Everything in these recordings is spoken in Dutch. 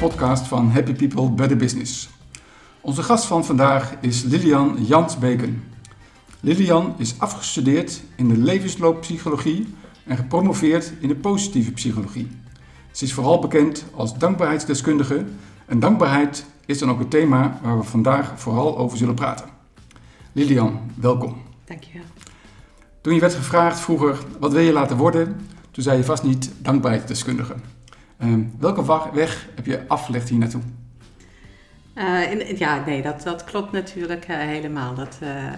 Feiten-podcast van Happy People Better Business. Onze gast van vandaag is Lilian Jans-Beken. Lilian is afgestudeerd in de levenslooppsychologie en gepromoveerd in de positieve psychologie. Ze is vooral bekend als dankbaarheidsdeskundige en dankbaarheid is dan ook het thema waar we vandaag vooral over zullen praten. Lilian, welkom. Dankjewel. Toen je werd gevraagd vroeger, wat wil je laten worden? Toen zei je vast niet dankbaarheidsdeskundige. Uh, welke weg heb je afgelegd hier naartoe? Uh, in, ja, nee, dat, dat klopt natuurlijk uh, helemaal. Dat uh,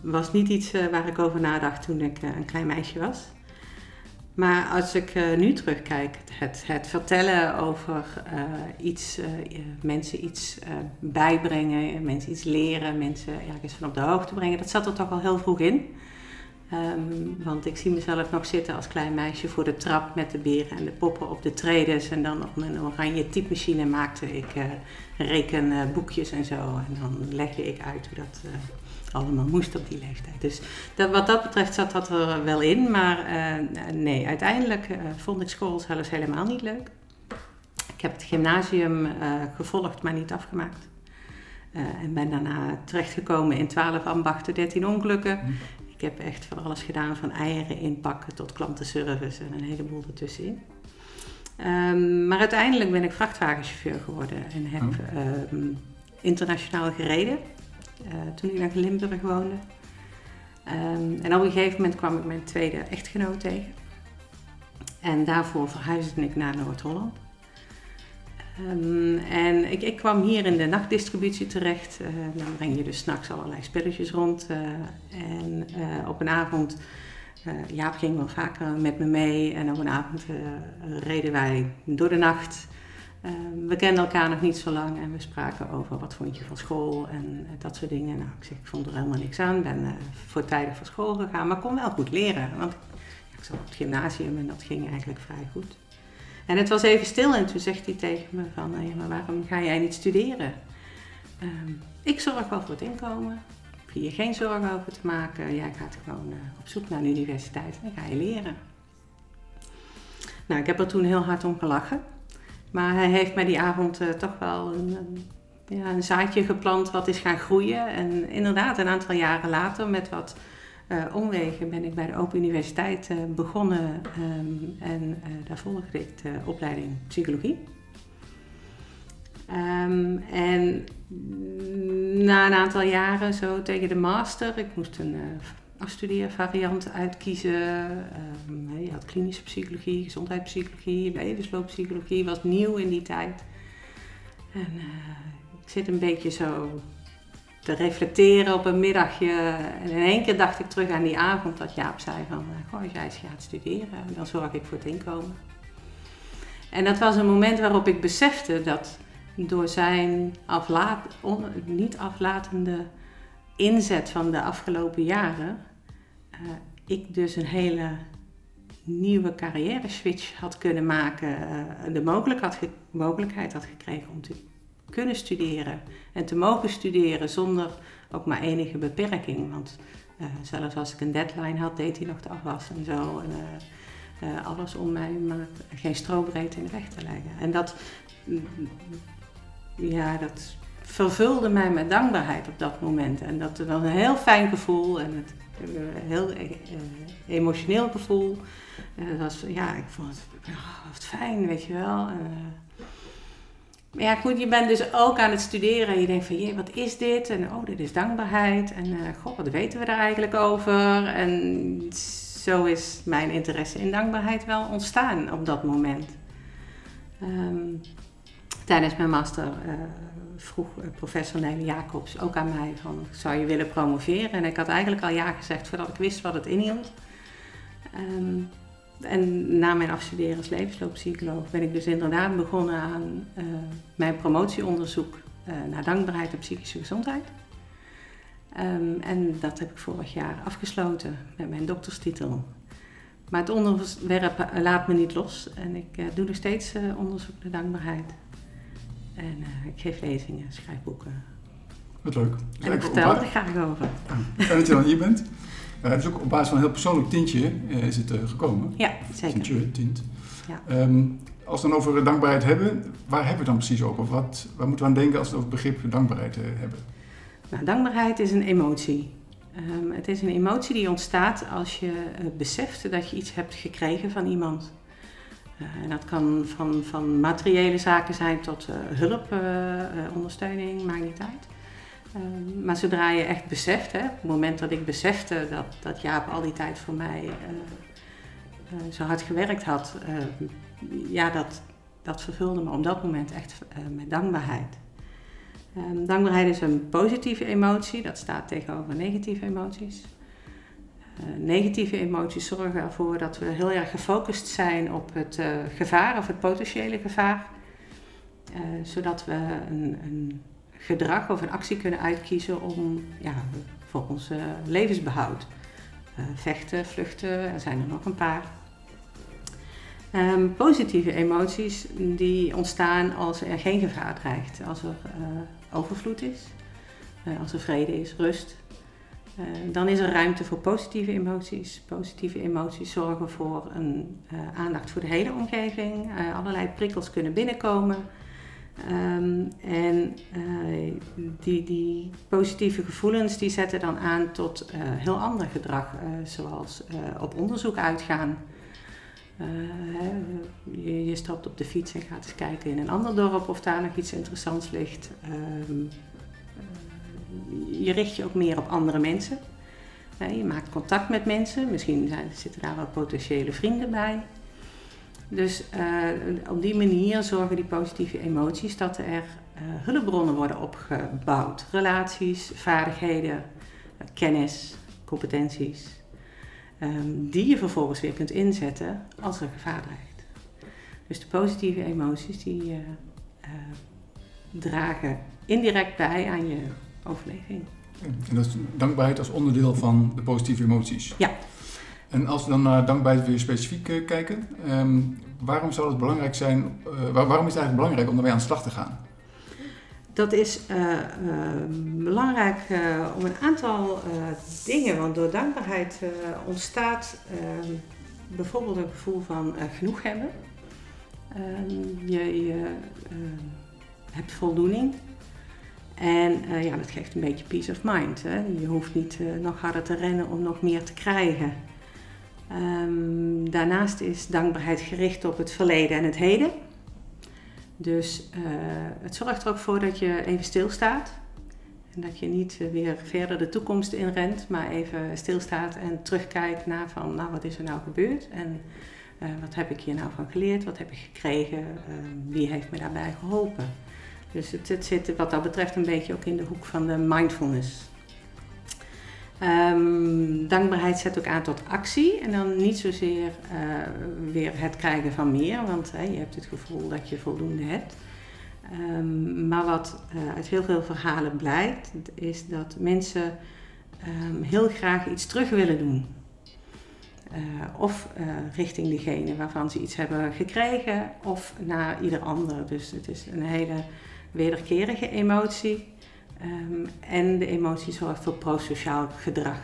was niet iets waar ik over nadacht toen ik een klein meisje was. Maar als ik nu terugkijk, het, het vertellen over iets, mensen iets bijbrengen, mensen iets leren, mensen ergens van op de hoogte brengen, dat zat er toch al heel vroeg in. Um, want ik zie mezelf nog zitten als klein meisje voor de trap met de beren en de poppen op de tredes. En dan op mijn oranje typemachine maakte ik uh, rekenboekjes en zo. En dan legde ik uit hoe dat uh, allemaal moest op die leeftijd. Dus dat, wat dat betreft zat dat er wel in. Maar nee, uiteindelijk vond ik school zelfs helemaal niet leuk. Ik heb het gymnasium gevolgd, maar niet afgemaakt. En ben daarna terechtgekomen in 12 ambachten, 13 ongelukken. Ik heb echt van alles gedaan, van eieren inpakken tot klantenservice en een heleboel ertussenin. Um, maar uiteindelijk ben ik vrachtwagenchauffeur geworden en heb oh. um, internationaal gereden uh, toen ik naar Limburg woonde. Um, en op een gegeven moment kwam ik mijn tweede echtgenoot tegen. En daarvoor verhuisde ik naar Noord-Holland. Um, en ik, ik, kwam hier in de nachtdistributie terecht. Uh, dan breng je dus s'nachts allerlei spelletjes rond. Uh, en uh, op een avond, Jaap ging wel vaker met me mee. En op een avond reden wij door de nacht. Ehm, we kenden elkaar nog niet zo lang en we spraken over wat vond je van school en dat soort dingen. Nou, ik zeg, ik vond er helemaal niks aan. Ben voortijdig van school gegaan, maar kon wel goed leren. Want ik zat op het gymnasium en dat ging eigenlijk vrij goed. En het was even stil en toen zegt hij tegen me van, ja, maar waarom ga jij niet studeren? Um, ik zorg wel voor het inkomen. Hoef je hier geen zorgen over te maken. Jij gaat gewoon uh, op zoek naar een universiteit en dan ga je leren. Nou, ik heb er toen heel hard om gelachen. Maar hij heeft mij die avond uh, toch wel een, ja, een zaadje geplant wat is gaan groeien. En inderdaad, een aantal jaren later met wat uh, omwegen ben ik bij de Open Universiteit uh, begonnen um, en uh, daar volgde ik de opleiding psychologie. Um, en na een aantal jaren, zo tegen de master, ik moest een afstudeervariant uitkiezen. Um, je had klinische psychologie, gezondheidspsychologie, levenslooppsychologie, was nieuw in die tijd. En ik zit een beetje zo te reflecteren op een middagje. En in één keer dacht ik terug aan die avond dat Jaap zei van, eh, goh, jij gaat studeren, dan zorg ik voor het inkomen. En dat was een moment waarop ik besefte dat door zijn aflaat, niet aflatende inzet van de afgelopen jaren, uh, ik dus een hele nieuwe carrière switch had kunnen maken, uh, de mogelijkheid had, mogelijkheid had gekregen om te kunnen studeren en te mogen studeren zonder ook maar enige beperking. Want uh, zelfs als ik een deadline had, deed hij nog de afwas en zo. En, uh, uh, alles om mij maar geen strobreedte in de weg te leggen. En dat, mm, ja, dat vervulde mij met dankbaarheid op dat moment. En dat was een heel fijn gevoel en het, een heel emotioneel gevoel. En het was, ja, ik vond het oh, wat fijn, weet je wel. En, maar ja, goed, je bent dus ook aan het studeren en je denkt van, jee, wat is dit? En oh, dit is dankbaarheid. En uh, god, wat weten we daar eigenlijk over? En zo is mijn interesse in dankbaarheid wel ontstaan op dat moment. Um, tijdens mijn master uh, vroeg eh, professor Nelly Jacobs ook aan mij van, zou je willen promoveren? En ik had eigenlijk al ja gezegd voordat ik wist wat het inhield. Um, en na mijn afstuderen als levenslooppsycholoog ben ik dus inderdaad begonnen aan uh, mijn promotieonderzoek uh, naar dankbaarheid en psychische gezondheid. Um, en dat heb ik vorig jaar afgesloten met mijn dokterstitel. Maar het onderwerp laat me niet los en ik uh, doe nog steeds onderzoek naar dankbaarheid. En ik geef lezingen, schrijf boeken. Wat leuk. En ik vertel er graag over. Fijn dat je dan hier bent. Uh, dus ook op basis van een heel persoonlijk tintje uh, is het uh, gekomen. Ja, zeker. Tintje, tint. Ja. Um, als we dan over dankbaarheid hebben, waar hebben we het dan precies over? Wat, waar moeten we aan denken als we het over het begrip dankbaarheid hebben? Nou, dankbaarheid is een emotie. Um, het is een emotie die ontstaat als je uh, beseft dat je iets hebt gekregen van iemand. Uh, en dat kan van, van materiële zaken zijn tot uh, hulp, ondersteuning, maakt niet uit. Ehm, maar zodra je echt beseft, hè, op het moment dat ik besefte dat, dat Jaap al die tijd voor mij zo hard gewerkt had, ehm, ja, dat, dat vervulde me op dat moment echt met dankbaarheid. Um, dankbaarheid is een positieve emotie, dat staat tegenover negatieve emoties. Negatieve emoties zorgen ervoor dat we heel erg gefocust zijn op het gevaar of het potentiële gevaar, zodat we een, een, gedrag of een actie kunnen uitkiezen om, ja, voor ons levensbehoud. vechten, vluchten, er zijn er nog een paar. Um, positieve emoties die ontstaan als er geen gevaar dreigt, als er overvloed is, uh, als er vrede is, rust. Dan is er ruimte voor positieve emoties. Positieve emoties zorgen voor een aandacht voor de hele omgeving. allerlei prikkels kunnen binnenkomen. Um, en die, die, positieve gevoelens die zetten dan aan tot heel ander gedrag, zoals op onderzoek uitgaan. Je, je, stapt op de fiets en gaat eens kijken in een ander dorp of daar nog iets interessants ligt. Ehm, je richt je ook meer op andere mensen. je maakt contact met mensen. Misschien zijn, zitten daar wel potentiële vrienden bij. Dus uh, op die manier zorgen die positieve emoties dat er uh, hulpbronnen worden opgebouwd. Relaties, vaardigheden, kennis, competenties. Um, die je vervolgens weer kunt inzetten als er gevaar dreigt. Dus de positieve emoties die dragen indirect bij aan je overleving. En dat is dankbaarheid als onderdeel van de positieve emoties. Ja. En als we dan naar dankbaarheid weer specifiek uh, kijken, um, waarom zou het belangrijk zijn, waar, waarom is het eigenlijk belangrijk om ermee aan de slag te gaan? Dat is uh, belangrijk om een aantal dingen, want door dankbaarheid ontstaat ehm, bijvoorbeeld een gevoel van genoeg hebben. Ehm, je, je hebt voldoening. En ja, dat geeft een beetje peace of mind. Hè? Je hoeft niet nog harder te rennen om nog meer te krijgen. Um, daarnaast is dankbaarheid gericht op het verleden en het heden. Dus uh, het zorgt er ook voor dat je even stilstaat. En dat je niet uh, weer verder de toekomst inrent, maar even stilstaat en terugkijkt naar van, nou wat is er nou gebeurd en uh, wat heb ik hier nou van geleerd, wat heb ik gekregen, wie heeft me daarbij geholpen. Dus het, zit wat dat betreft een beetje ook in de hoek van de mindfulness. Um, dankbaarheid zet ook aan tot actie en dan niet zozeer uh, weer het krijgen van meer, want je hebt het gevoel dat je voldoende hebt. Um, maar wat uh, uit heel veel verhalen blijkt, is dat mensen um, heel graag iets terug willen doen. Uh, of richting degene waarvan ze iets hebben gekregen, of naar ieder ander. Dus het is een hele wederkerige emotie. Um, en de emotie zorgt voor prosociaal gedrag.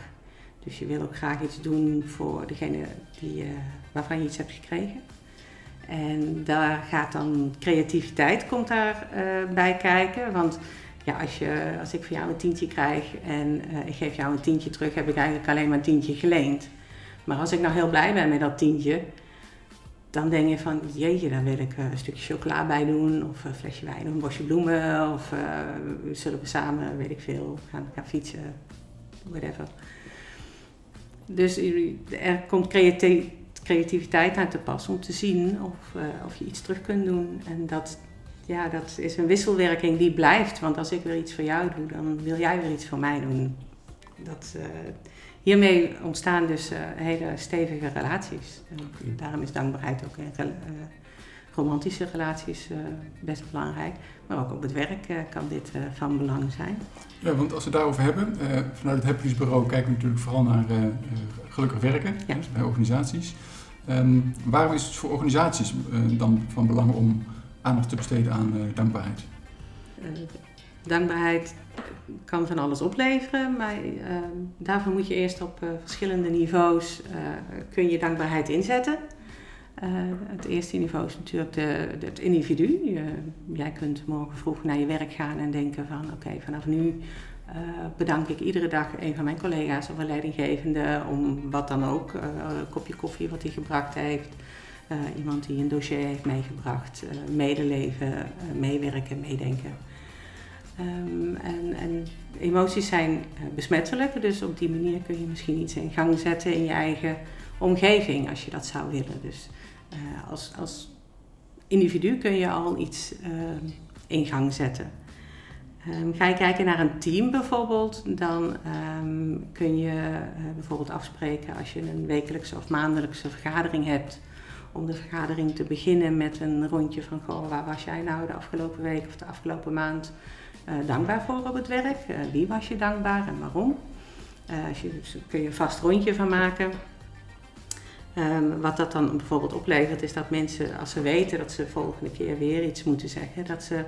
Dus je wil ook graag iets doen voor degene die, uh, waarvan je iets hebt gekregen. En daar gaat dan creativiteit komt daar uh, bij kijken. Want ja, als, je, als ik van jou een tientje krijg en uh, ik geef jou een tientje terug, heb ik eigenlijk alleen maar een tientje geleend. Maar als ik nou heel blij ben met dat tientje, dan denk je van, jeetje, daar wil ik eh, een stukje chocola bij doen, of een flesje wijn, of een bosje bloemen, of uh, zullen we samen, weet ik veel, gaan, gaan fietsen, whatever. Dus er komt creativiteit aan te pas om te zien of, uh, of je iets terug kunt doen. En dat, ja, dat is een wisselwerking die blijft, want als ik weer iets voor jou doe, dan wil jij weer iets voor mij doen. Dat, hiermee ontstaan dus uh, hele stevige relaties. Okay. Daarom is dankbaarheid ook in uh, romantische relaties uh, best belangrijk. Maar ook op het werk kan dit van belang zijn. Ja, want als we het daarover hebben, vanuit het Happiness Bureau kijken we natuurlijk vooral naar gelukkig werken ja. dus bij organisaties. Um, waarom is het voor organisaties dan van belang om aandacht te besteden aan dankbaarheid? dankbaarheid kan van alles opleveren, maar uh, daarvoor moet je eerst op uh, verschillende niveaus uh, kun je dankbaarheid inzetten. het eerste niveau is natuurlijk de, het individu. Jij kunt morgen vroeg naar je werk gaan en denken van oké, vanaf nu bedank ik iedere dag een van mijn collega's of een leidinggevende om wat dan ook, een kopje koffie wat hij gebracht heeft. iemand die een dossier heeft meegebracht, medeleven, meewerken, meedenken. Um, en, en, emoties zijn uh, besmettelijk, dus op die manier kun je misschien iets in gang zetten in je eigen omgeving als je dat zou willen. Dus uh, als, als individu kun je al iets uh, in gang zetten. Um, ga je kijken naar een team bijvoorbeeld, dan kun je uh, bijvoorbeeld afspreken als je een wekelijkse of maandelijkse vergadering hebt, om de vergadering te beginnen met een rondje van waar was jij nou de afgelopen week of de afgelopen maand? Uh, dankbaar voor op het werk? Uh, wie was je dankbaar en waarom? Uh, als je, dus kun je een vast rondje van maken. Um, wat dat dan bijvoorbeeld oplevert, is dat mensen, als ze weten dat ze de volgende keer weer iets moeten zeggen, dat ze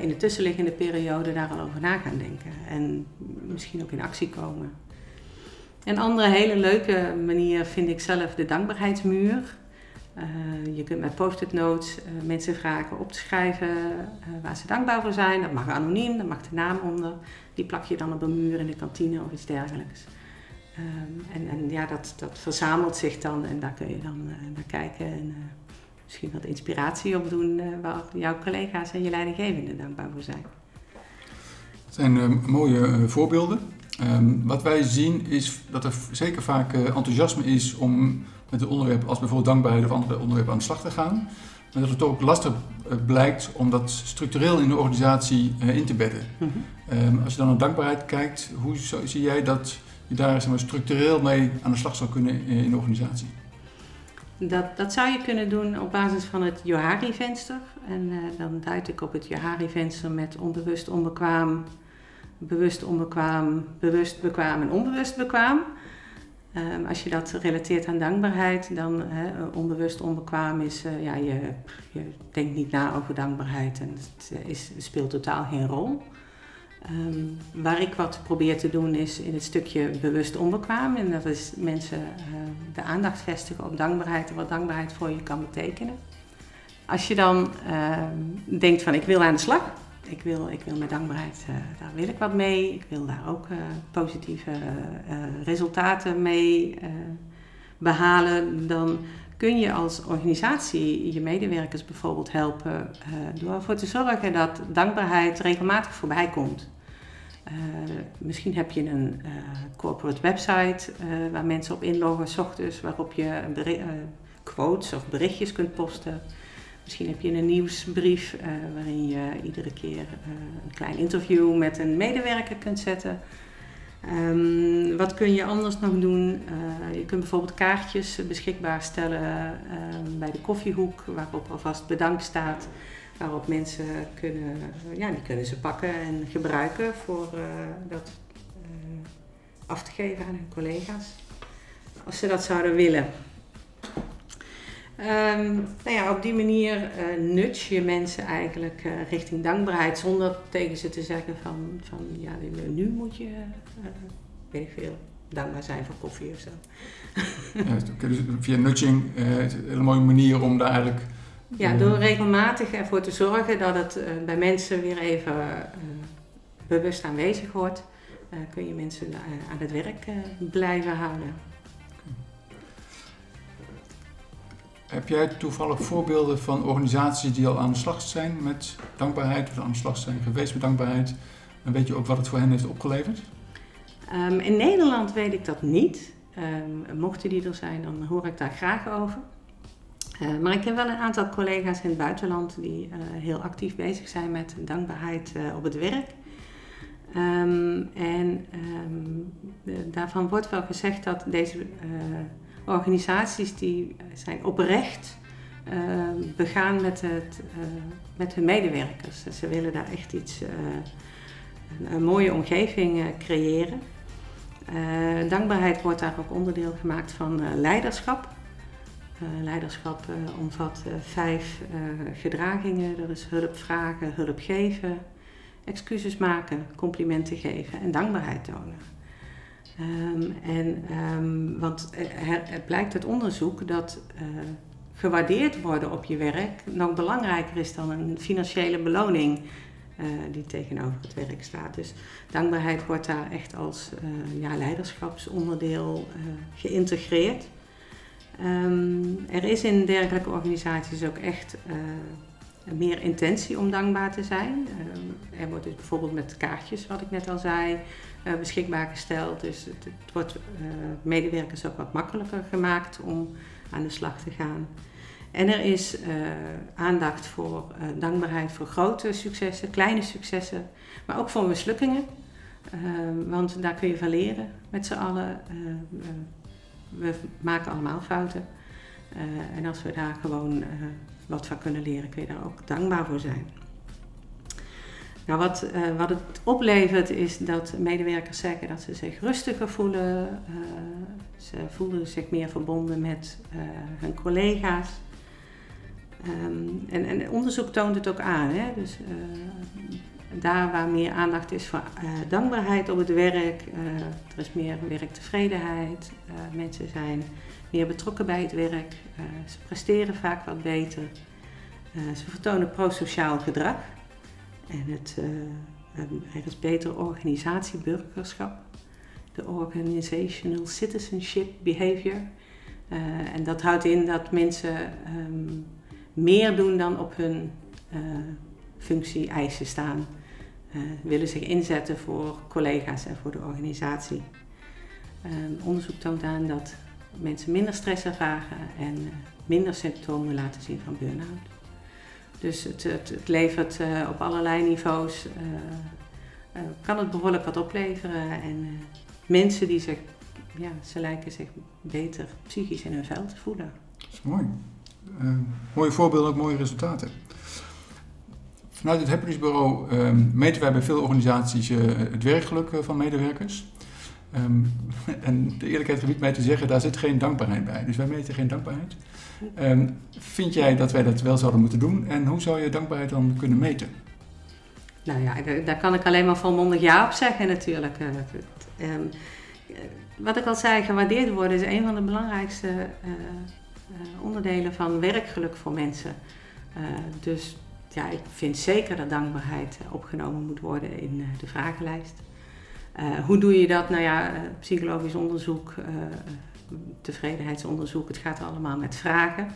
in de tussenliggende periode daar al over na gaan denken en misschien ook in actie komen. Een andere hele leuke manier vind ik zelf de dankbaarheidsmuur. Uh, je kunt met post-it notes uh, mensen vragen op te schrijven uh, waar ze dankbaar voor zijn. Dat mag anoniem, daar mag de naam onder. Die plak je dan op een muur in de kantine of iets dergelijks. Um, en, en, ja, dat, dat verzamelt zich dan en daar kun je dan naar kijken en misschien wat inspiratie op doen waar jouw collega's en je leidinggevenden dankbaar voor zijn. Het zijn mooie voorbeelden. Um, wat wij zien is dat er zeker vaak enthousiasme is om met een onderwerp als bijvoorbeeld dankbaarheid of andere onderwerpen aan de slag te gaan. Maar dat het ook lastig eh, blijkt om dat structureel in de organisatie uh, in te bedden. Mm -hmm. um, als je dan naar dankbaarheid kijkt, hoe zie jij dat je daar zeg maar, structureel mee aan de slag zou kunnen in de organisatie? Dat, dat zou je kunnen doen op basis van het Johari-venster. En uh, dan duid ik op het Johari-venster met onbewust onbekwaam, bewust onbekwaam, bewust bekwaam en onbewust bekwaam. Um, als je dat relateert aan dankbaarheid, dan he, onbewust onbekwaam is, uh, ja, je, je, denkt niet na over dankbaarheid en het is, speelt totaal geen rol. Um, waar ik wat probeer te doen is in het stukje bewust onbekwaam. En dat is mensen de aandacht vestigen op dankbaarheid en wat dankbaarheid voor je kan betekenen. Als je dan uh, denkt van ik wil aan de slag, ik wil, ik wil met dankbaarheid, uh, daar wil ik wat mee. Ik wil daar ook uh, positieve uh, resultaten mee behalen. Dan kun je als organisatie je medewerkers bijvoorbeeld helpen door ervoor te zorgen dat dankbaarheid regelmatig voorbij komt. misschien heb je een corporate website waar mensen op inloggen, s ochtends, waarop je quotes of berichtjes kunt posten. Misschien heb je een nieuwsbrief uh, waarin je iedere keer uh, een klein interview met een medewerker kunt zetten. Um, wat kun je anders nog doen? Uh, je kunt bijvoorbeeld kaartjes beschikbaar stellen bij de koffiehoek, waarop alvast bedankt staat. Waarop mensen kunnen, ja, die kunnen ze pakken en gebruiken voor dat af te geven aan hun collega's. Als ze dat zouden willen. Um, nou ja, op die manier uh, nudge je mensen eigenlijk uh, richting dankbaarheid zonder tegen ze te zeggen van, van ja, nu moet je, uh, weet ik veel, dankbaar zijn voor koffie of zo. ja, dus via nudging is een hele mooie manier om daar eigenlijk... Ja, door regelmatig ervoor te zorgen dat het bij mensen weer even bewust aanwezig wordt, kun je mensen aan het werk blijven houden. Heb jij toevallig voorbeelden van organisaties die al aan de slag zijn met dankbaarheid, of aan de slag zijn geweest met dankbaarheid? En weet je ook wat het voor hen heeft opgeleverd? Um, in Nederland weet ik dat niet. Um, mochten die er zijn, dan hoor ik daar graag over. Uh, maar ik heb wel een aantal collega's in het buitenland die uh, heel actief bezig zijn met dankbaarheid uh, op het werk. En daarvan wordt wel gezegd dat deze organisaties die zijn oprecht uh, begaan met, het, uh, met hun medewerkers. Ze willen daar echt iets, uh, een, een, mooie omgeving creëren. dankbaarheid wordt daar ook onderdeel gemaakt van leiderschap. leiderschap omvat vijf gedragingen. Dat is hulp vragen, hulp geven, excuses maken, complimenten geven en dankbaarheid tonen. Um, en, um, want het blijkt uit onderzoek dat uh, gewaardeerd worden op je werk nog belangrijker is dan een financiële beloning uh, die tegenover het werk staat. Dus dankbaarheid wordt daar echt als ja, leiderschapsonderdeel geïntegreerd. Um, er is in dergelijke organisaties ook echt meer intentie om dankbaar te zijn. Er wordt dus bijvoorbeeld met kaartjes, wat ik net al zei, uh, beschikbaar gesteld. Dus het, het wordt uh, medewerkers ook wat makkelijker gemaakt om aan de slag te gaan. En er is aandacht voor dankbaarheid voor grote successen, kleine successen, maar ook voor mislukkingen. want daar kun je van leren met z'n allen. we maken allemaal fouten. en als we daar gewoon wat van kunnen leren, kun je daar ook dankbaar voor zijn. Nou, wat, uh, wat het oplevert is dat medewerkers zeggen dat ze zich rustiger voelen. Uh, ze voelen zich meer verbonden met uh, hun collega's. Um, en, en onderzoek toont het ook aan. Hè? Dus daar waar meer aandacht is voor dankbaarheid op het werk, er is meer werktevredenheid. mensen zijn meer betrokken bij het werk. Ze presteren vaak wat beter. Ze vertonen prosociaal gedrag. En het, uh, is beter organisatieburgerschap. De organizational citizenship behavior. en dat houdt in dat mensen um, meer doen dan op hun functie-eisen staan. willen zich inzetten voor collega's en voor de organisatie. Um, onderzoek toont aan dat mensen minder stress ervaren en minder symptomen laten zien van burn-out. Dus het, het, het levert uh, op allerlei niveaus, uh, kan het behoorlijk wat opleveren. En mensen die zich, ja, ze lijken zich beter psychisch in hun vel te voelen. Dat is mooi. mooie voorbeelden, ook mooie resultaten. Vanuit het Happiness Bureau meten wij bij veel organisaties het werkgeluk van medewerkers. Um, en de eerlijkheid gebied mij te zeggen, daar zit geen dankbaarheid bij. Dus wij meten geen dankbaarheid. Um, vind jij dat wij dat wel zouden moeten doen? En hoe zou je dankbaarheid dan kunnen meten? Nou ja, daar kan ik alleen maar volmondig ja op zeggen natuurlijk. Um, wat ik al zei, gewaardeerd worden is een van de belangrijkste uh, onderdelen van werkgeluk voor mensen. Dus ja, ik vind zeker dat dankbaarheid opgenomen moet worden in de vragenlijst. Uh, hoe doe je dat? Nou ja, uh, psychologisch onderzoek, uh, tevredenheidsonderzoek, het gaat allemaal met vragen.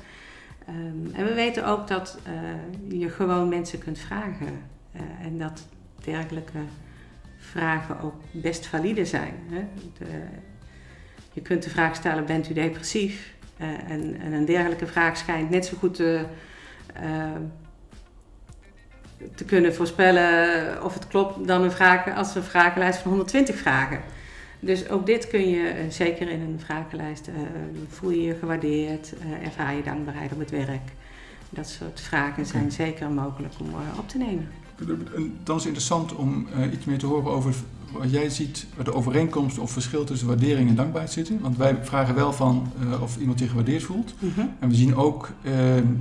Um, en we weten ook dat je gewoon mensen kunt vragen en dat dergelijke vragen ook best valide zijn. Hè? De, je kunt de vraag stellen, bent u depressief? En, en, een dergelijke vraag schijnt net zo goed te te kunnen voorspellen of het klopt dan een vraag, als een vragenlijst van 120 vragen. Dus ook dit kun je uh, zeker in een vragenlijst, uh, voel je je gewaardeerd, uh, ervaar je dankbaarheid op het werk. Dat soort vragen zijn zeker mogelijk om op te nemen. Dan is het interessant om iets meer te horen over wat jij ziet, de overeenkomst of verschil tussen waardering en dankbaarheid zitten. Want wij vragen wel van of iemand zich gewaardeerd voelt. Mm -hmm. En we zien ook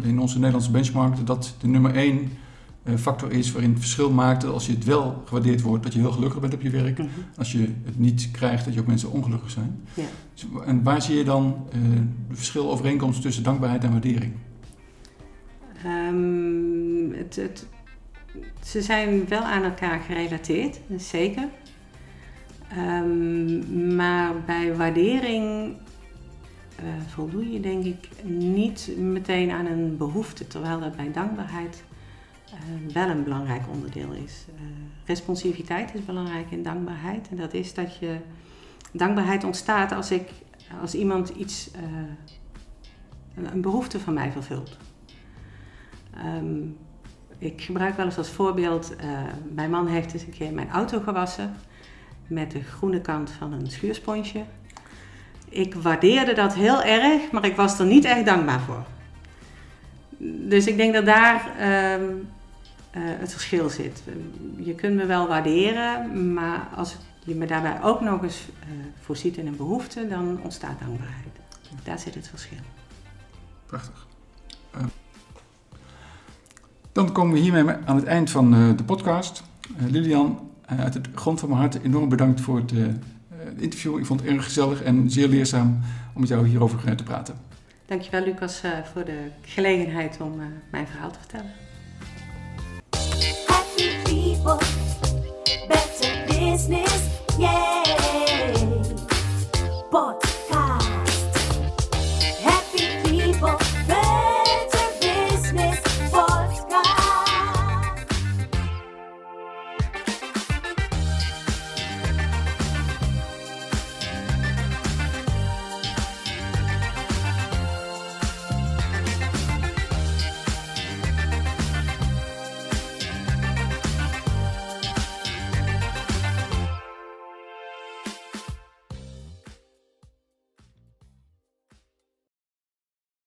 in onze Nederlandse benchmark dat de nummer 1 factor is waarin het verschil maakt dat als je het wel gewaardeerd wordt, dat je heel gelukkig bent op je werk. Mhm. Als je het niet krijgt, dat je ook mensen ongelukkig zijn. Ja. Dus, en waar zie je dan uh, de verschil overeenkomst tussen dankbaarheid en waardering? Um, het, het, ze zijn wel aan elkaar gerelateerd, zeker. Um, maar bij waardering uh, voldoe je denk ik niet meteen aan een behoefte, terwijl dat bij dankbaarheid wel een belangrijk onderdeel is. Uh, responsiviteit is belangrijk in dankbaarheid. En dat is dat je. Dankbaarheid ontstaat als, ik, als iemand iets. Uh, een, een, behoefte van mij vervult. Um, ik gebruik wel eens als voorbeeld. mijn man heeft eens een keer mijn auto gewassen. Met de groene kant van een schuursponsje. Ik waardeerde dat heel erg, maar ik was er niet echt dankbaar voor. Dus ik denk dat daar uh, het verschil zit. Je kunt me wel waarderen, maar als je me daarbij ook nog eens uh, voorziet in een behoefte, dan ontstaat dankbaarheid. Daar zit het verschil. Prachtig. Uh, dan komen we hiermee aan het eind van de podcast. Lilian, uit het grond van mijn hart enorm bedankt voor het interview. Ik vond het erg gezellig en zeer leerzaam om met jou hierover te praten. Dankjewel Lucas voor de gelegenheid om mijn verhaal te vertellen.